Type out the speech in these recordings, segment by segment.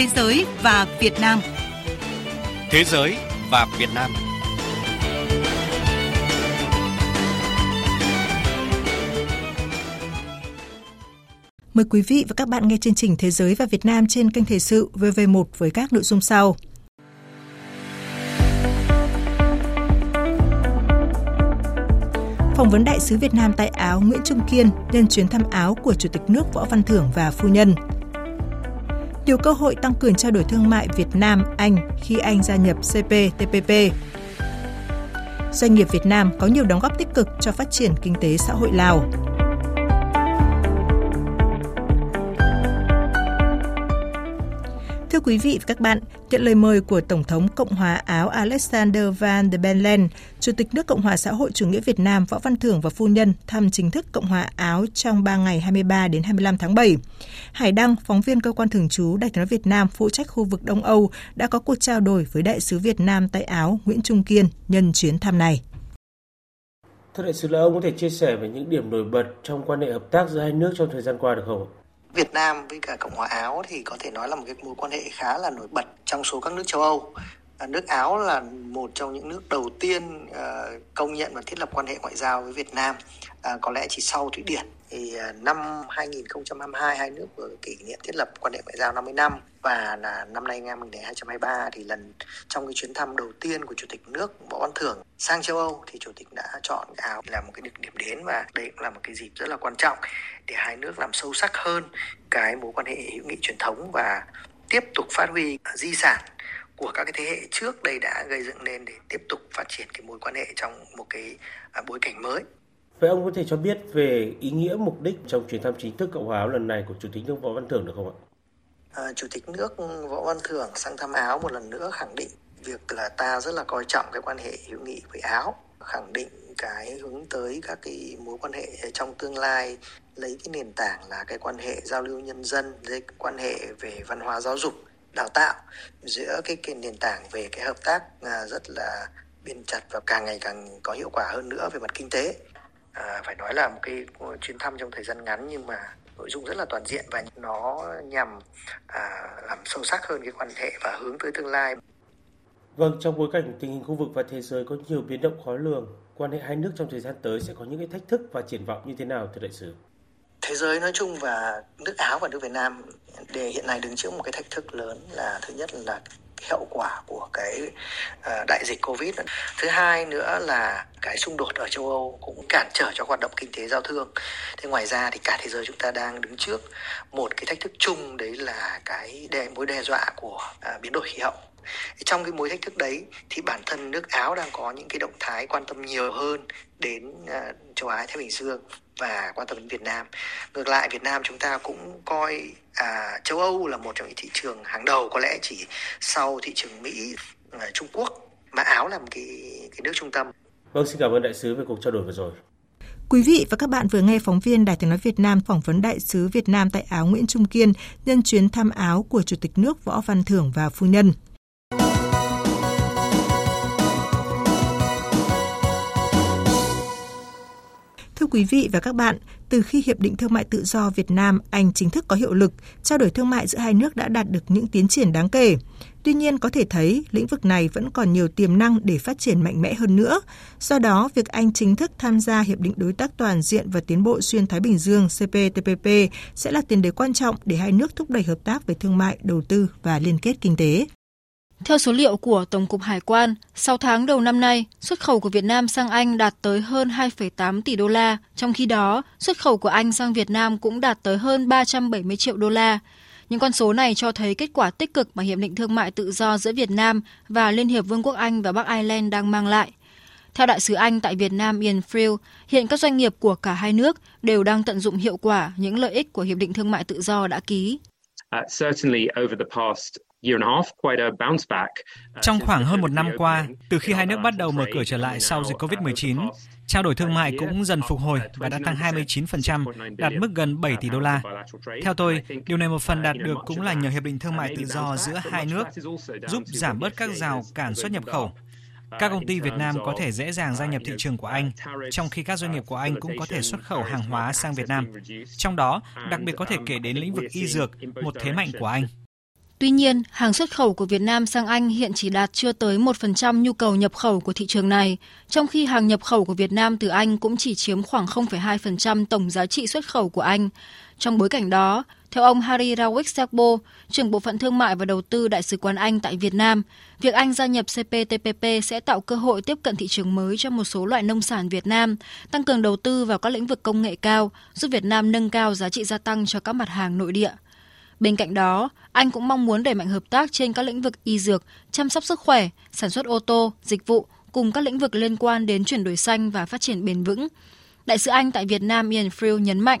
Thế giới và Việt Nam. Thế giới và Việt Nam. Mời quý vị và các bạn nghe chương trình Thế giới và Việt Nam trên kênh Thời sự VV1 với các nội dung sau. Phỏng vấn đại sứ Việt Nam tại Áo Nguyễn Trung Kiên nhân chuyến thăm Áo của Chủ tịch nước Võ Văn Thưởng và phu nhân. Nhiều cơ hội tăng cường trao đổi thương mại Việt Nam, Anh khi Anh gia nhập CPTPP. Doanh nghiệp Việt Nam có nhiều đóng góp tích cực cho phát triển kinh tế xã hội Lào. Thưa quý vị và các bạn, nhận lời mời của Tổng thống Cộng hòa Áo Alexander Van der Bellen, Chủ tịch nước Cộng hòa xã hội chủ nghĩa Việt Nam Võ Văn Thưởng và phu nhân thăm chính thức Cộng hòa Áo trong 3 ngày 23 đến 25 tháng 7. Hải Đăng, phóng viên cơ quan thường trú Đại sứ Việt Nam phụ trách khu vực Đông Âu đã có cuộc trao đổi với đại sứ Việt Nam tại Áo Nguyễn Trung Kiên nhân chuyến thăm này. Thưa đại sứ là ông có thể chia sẻ về những điểm nổi bật trong quan hệ hợp tác giữa hai nước trong thời gian qua được không? Việt Nam với cả Cộng hòa Áo thì có thể nói là một cái mối quan hệ khá là nổi bật trong số các nước châu Âu. À, nước Áo là một trong những nước đầu tiên uh, công nhận và thiết lập quan hệ ngoại giao với Việt Nam, uh, có lẽ chỉ sau Thụy Điển. Thì uh, năm 2022 hai nước vừa kỷ niệm thiết lập quan hệ ngoại giao 50 năm và là năm nay năm 2023 thì lần trong cái chuyến thăm đầu tiên của chủ tịch nước Võ Văn Thưởng sang châu Âu thì chủ tịch đã chọn Áo là một cái điểm đến và đây cũng là một cái dịp rất là quan trọng để hai nước làm sâu sắc hơn cái mối quan hệ hữu nghị truyền thống và tiếp tục phát huy di sản của các cái thế hệ trước đây đã gây dựng nên để tiếp tục phát triển cái mối quan hệ trong một cái à, bối cảnh mới. Vậy ông có thể cho biết về ý nghĩa mục đích trong chuyến thăm chính thức Cộng hòa Áo lần này của Chủ tịch nước Võ Văn Thưởng được không ạ? À, Chủ tịch nước Võ Văn Thưởng sang thăm Áo một lần nữa khẳng định việc là ta rất là coi trọng cái quan hệ hữu nghị với Áo, khẳng định cái hướng tới các cái mối quan hệ trong tương lai lấy cái nền tảng là cái quan hệ giao lưu nhân dân, lấy quan hệ về văn hóa giáo dục, đào tạo giữa cái, cái nền tảng về cái hợp tác à, rất là biên chặt và càng ngày càng có hiệu quả hơn nữa về mặt kinh tế. À, phải nói là một cái chuyến thăm trong thời gian ngắn nhưng mà nội dung rất là toàn diện và nó nhằm à, làm sâu sắc hơn cái quan hệ và hướng tới tương lai. Vâng, trong bối cảnh tình hình khu vực và thế giới có nhiều biến động khó lường, quan hệ hai nước trong thời gian tới sẽ có những cái thách thức và triển vọng như thế nào thưa đại sứ? Thế giới nói chung và nước Áo và nước Việt Nam để hiện nay đứng trước một cái thách thức lớn là thứ nhất là hiệu quả của cái ờ, đại dịch Covid. Thứ hai nữa là cái xung đột ở châu Âu cũng cản trở cho hoạt động kinh tế giao thương. Thế ngoài ra thì cả thế giới chúng ta đang đứng trước một cái thách thức chung đấy là cái đe, mối đe dọa của ờ, biến đổi khí hậu trong cái mối thách thức đấy thì bản thân nước Áo đang có những cái động thái quan tâm nhiều hơn đến ờ, châu Á Thái Bình Dương và quan tâm đến Việt Nam. Ngược lại Việt Nam chúng ta cũng coi à, châu Âu là một trong những thị trường hàng đầu có lẽ chỉ sau thị trường Mỹ, uh, Trung Quốc mà Áo là một cái cái nước trung tâm. Vâng, xin cảm ơn đại sứ về cuộc trao đổi vừa rồi. Quý vị và các bạn vừa nghe phóng viên Đài tiếng nói Việt Nam phỏng vấn đại sứ Việt Nam tại Áo Nguyễn Trung Kiên nhân chuyến thăm Áo của Chủ tịch nước Võ Văn Thưởng và phu nhân. Thưa quý vị và các bạn, từ khi Hiệp định Thương mại Tự do Việt Nam Anh chính thức có hiệu lực, trao đổi thương mại giữa hai nước đã đạt được những tiến triển đáng kể. Tuy nhiên có thể thấy lĩnh vực này vẫn còn nhiều tiềm năng để phát triển mạnh mẽ hơn nữa. Do đó, việc Anh chính thức tham gia Hiệp định Đối tác Toàn diện và Tiến bộ Xuyên Thái Bình Dương CPTPP sẽ là tiền đề quan trọng để hai nước thúc đẩy hợp tác về thương mại, đầu tư và liên kết kinh tế. Theo số liệu của Tổng cục Hải quan, 6 tháng đầu năm nay, xuất khẩu của Việt Nam sang Anh đạt tới hơn 2,8 tỷ đô la, trong khi đó, xuất khẩu của Anh sang Việt Nam cũng đạt tới hơn 370 triệu đô la. Những con số này cho thấy kết quả tích cực mà Hiệp định Thương mại Tự do giữa Việt Nam và Liên hiệp Vương quốc Anh và Bắc Ireland đang mang lại. Theo đại sứ Anh tại Việt Nam Ian Frill, hiện các doanh nghiệp của cả hai nước đều đang tận dụng hiệu quả những lợi ích của Hiệp định Thương mại Tự do đã ký. Uh, trong khoảng hơn một năm qua, từ khi hai nước bắt đầu mở cửa trở lại sau dịch COVID-19, trao đổi thương mại cũng dần phục hồi và đã tăng 29%, đạt mức gần 7 tỷ đô la. Theo tôi, điều này một phần đạt được cũng là nhờ Hiệp định Thương mại Tự do giữa hai nước, giúp giảm bớt các rào cản xuất nhập khẩu. Các công ty Việt Nam có thể dễ dàng gia nhập thị trường của Anh, trong khi các doanh nghiệp của Anh cũng có thể xuất khẩu hàng hóa sang Việt Nam. Trong đó, đặc biệt có thể kể đến lĩnh vực y dược, một thế mạnh của Anh. Tuy nhiên, hàng xuất khẩu của Việt Nam sang Anh hiện chỉ đạt chưa tới 1% nhu cầu nhập khẩu của thị trường này, trong khi hàng nhập khẩu của Việt Nam từ Anh cũng chỉ chiếm khoảng 0,2% tổng giá trị xuất khẩu của Anh. Trong bối cảnh đó, theo ông Harry Rawick Sakbo, trưởng bộ phận thương mại và đầu tư Đại sứ quán Anh tại Việt Nam, việc Anh gia nhập CPTPP sẽ tạo cơ hội tiếp cận thị trường mới cho một số loại nông sản Việt Nam, tăng cường đầu tư vào các lĩnh vực công nghệ cao, giúp Việt Nam nâng cao giá trị gia tăng cho các mặt hàng nội địa. Bên cạnh đó, anh cũng mong muốn đẩy mạnh hợp tác trên các lĩnh vực y dược, chăm sóc sức khỏe, sản xuất ô tô, dịch vụ cùng các lĩnh vực liên quan đến chuyển đổi xanh và phát triển bền vững. Đại sứ Anh tại Việt Nam Ian Friel nhấn mạnh,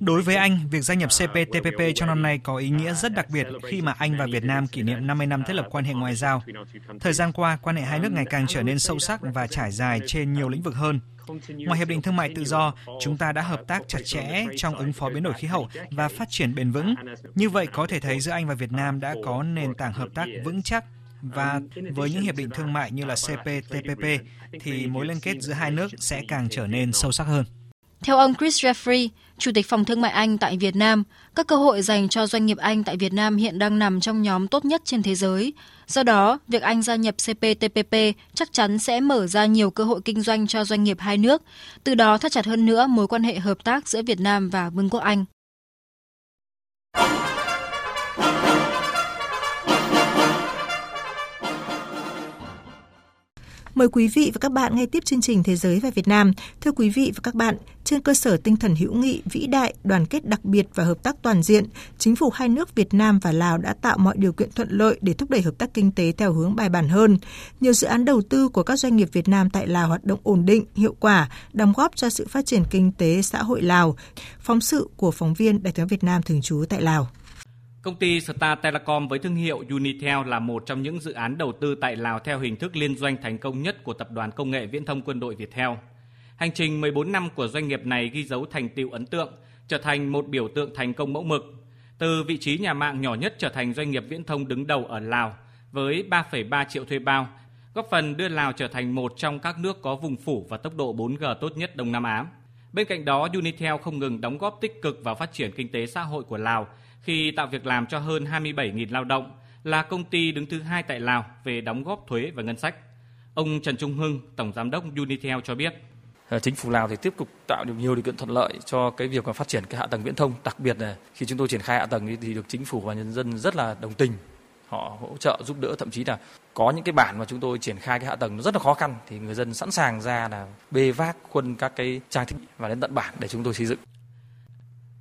Đối với Anh, việc gia nhập CPTPP trong năm nay có ý nghĩa rất đặc biệt khi mà Anh và Việt Nam kỷ niệm 50 năm thiết lập quan hệ ngoại giao. Thời gian qua, quan hệ hai nước ngày càng trở nên sâu sắc và trải dài trên nhiều lĩnh vực hơn. Ngoài hiệp định thương mại tự do, chúng ta đã hợp tác chặt chẽ trong ứng phó biến đổi khí hậu và phát triển bền vững. Như vậy có thể thấy giữa Anh và Việt Nam đã có nền tảng hợp tác vững chắc và với những hiệp định thương mại như là CPTPP thì mối liên kết giữa hai nước sẽ càng trở nên sâu sắc hơn. Theo ông Chris Jeffrey, Chủ tịch Phòng Thương mại Anh tại Việt Nam, các cơ hội dành cho doanh nghiệp Anh tại Việt Nam hiện đang nằm trong nhóm tốt nhất trên thế giới. Do đó, việc Anh gia nhập CPTPP chắc chắn sẽ mở ra nhiều cơ hội kinh doanh cho doanh nghiệp hai nước, từ đó thắt chặt hơn nữa mối quan hệ hợp tác giữa Việt Nam và Vương quốc Anh. Mời quý vị và các bạn nghe tiếp chương trình Thế giới và Việt Nam. Thưa quý vị và các bạn, trên cơ sở tinh thần hữu nghị, vĩ đại, đoàn kết đặc biệt và hợp tác toàn diện, chính phủ hai nước Việt Nam và Lào đã tạo mọi điều kiện thuận lợi để thúc đẩy hợp tác kinh tế theo hướng bài bản hơn. Nhiều dự án đầu tư của các doanh nghiệp Việt Nam tại Lào hoạt động ổn định, hiệu quả, đóng góp cho sự phát triển kinh tế xã hội Lào. Phóng sự của phóng viên Đài tiếng Việt Nam thường trú tại Lào. Công ty Star Telecom với thương hiệu Unitel là một trong những dự án đầu tư tại Lào theo hình thức liên doanh thành công nhất của Tập đoàn Công nghệ Viễn thông Quân đội Viettel. Hành trình 14 năm của doanh nghiệp này ghi dấu thành tựu ấn tượng, trở thành một biểu tượng thành công mẫu mực. Từ vị trí nhà mạng nhỏ nhất trở thành doanh nghiệp viễn thông đứng đầu ở Lào với 3,3 triệu thuê bao, góp phần đưa Lào trở thành một trong các nước có vùng phủ và tốc độ 4G tốt nhất Đông Nam Á. Bên cạnh đó, Unitel không ngừng đóng góp tích cực vào phát triển kinh tế xã hội của Lào khi tạo việc làm cho hơn 27.000 lao động, là công ty đứng thứ hai tại Lào về đóng góp thuế và ngân sách. Ông Trần Trung Hưng, Tổng Giám đốc Unitel cho biết. Ờ, chính phủ Lào thì tiếp tục tạo được nhiều điều kiện thuận lợi cho cái việc mà phát triển cái hạ tầng viễn thông, đặc biệt là khi chúng tôi triển khai hạ tầng thì được chính phủ và nhân dân rất là đồng tình. Họ hỗ trợ giúp đỡ thậm chí là có những cái bản mà chúng tôi triển khai cái hạ tầng nó rất là khó khăn thì người dân sẵn sàng ra là bê vác khuân các cái trang thiết bị và đến tận bản để chúng tôi xây dựng.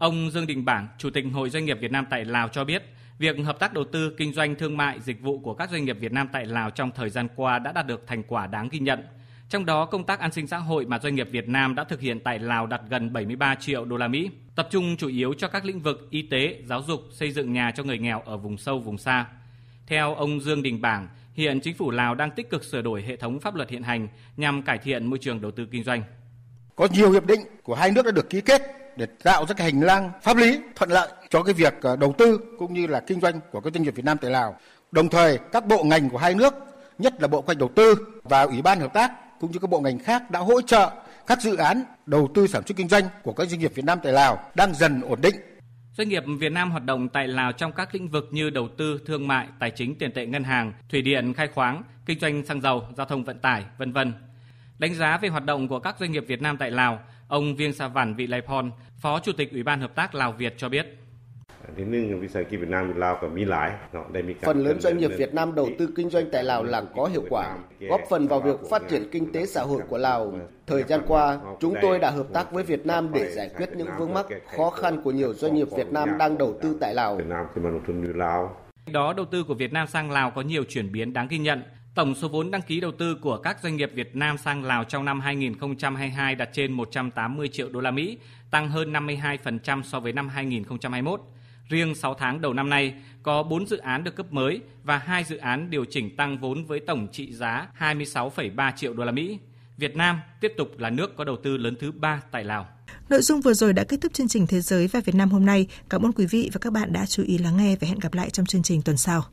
Ông Dương Đình Bảng, Chủ tịch Hội Doanh nghiệp Việt Nam tại Lào cho biết, việc hợp tác đầu tư, kinh doanh thương mại, dịch vụ của các doanh nghiệp Việt Nam tại Lào trong thời gian qua đã đạt được thành quả đáng ghi nhận. Trong đó, công tác an sinh xã hội mà doanh nghiệp Việt Nam đã thực hiện tại Lào đạt gần 73 triệu đô la Mỹ, tập trung chủ yếu cho các lĩnh vực y tế, giáo dục, xây dựng nhà cho người nghèo ở vùng sâu, vùng xa. Theo ông Dương Đình Bảng, hiện chính phủ Lào đang tích cực sửa đổi hệ thống pháp luật hiện hành nhằm cải thiện môi trường đầu tư kinh doanh. Có nhiều hiệp định của hai nước đã được ký kết để tạo ra cái hành lang pháp lý thuận lợi cho cái việc ờ, đầu tư cũng như là kinh doanh của các doanh nghiệp Việt Nam tại Lào. Đồng thời, các bộ ngành của hai nước, nhất là Bộ Kế hoạch Đầu tư và Ủy ban Hợp tác cũng như các bộ ngành khác đã hỗ trợ các dự án đầu tư sản xuất kinh doanh của các doanh nghiệp Việt Nam tại Lào đang dần ổn định. Doanh nghiệp Việt Nam hoạt động tại Lào trong các lĩnh vực như đầu tư, thương mại, tài chính, tiền tệ ngân hàng, thủy điện, khai khoáng, kinh doanh xăng dầu, giao thông vận tải, vân vân. Đánh giá về hoạt động của các doanh nghiệp Việt Nam tại Lào, Ông Viêng Sa Vản Vị Lai Phon, Phó Chủ tịch Ủy ban Hợp tác Lào Việt cho biết. Phần lớn doanh nghiệp Việt Nam đầu tư kinh doanh tại Lào là có hiệu quả, góp phần vào việc phát triển kinh tế xã hội của Lào. Thời gian qua, chúng tôi đã hợp tác với Việt Nam để giải quyết những vướng mắc, khó khăn của nhiều doanh nghiệp Việt Nam đang đầu tư tại Lào. Đó, đầu tư của Việt Nam sang Lào có nhiều chuyển biến đáng ghi nhận. Tổng số vốn đăng ký đầu tư của các doanh nghiệp Việt Nam sang Lào trong năm 2022 đạt trên 180 triệu đô la Mỹ, tăng hơn 52% so với năm 2021. Riêng 6 tháng đầu năm nay, có 4 dự án được cấp mới và 2 dự án điều chỉnh tăng vốn với tổng trị giá 26,3 triệu đô la Mỹ. Việt Nam tiếp tục là nước có đầu tư lớn thứ ba tại Lào. Nội dung vừa rồi đã kết thúc chương trình Thế giới và Việt Nam hôm nay. Cảm ơn quý vị và các bạn đã chú ý lắng nghe và hẹn gặp lại trong chương trình tuần sau.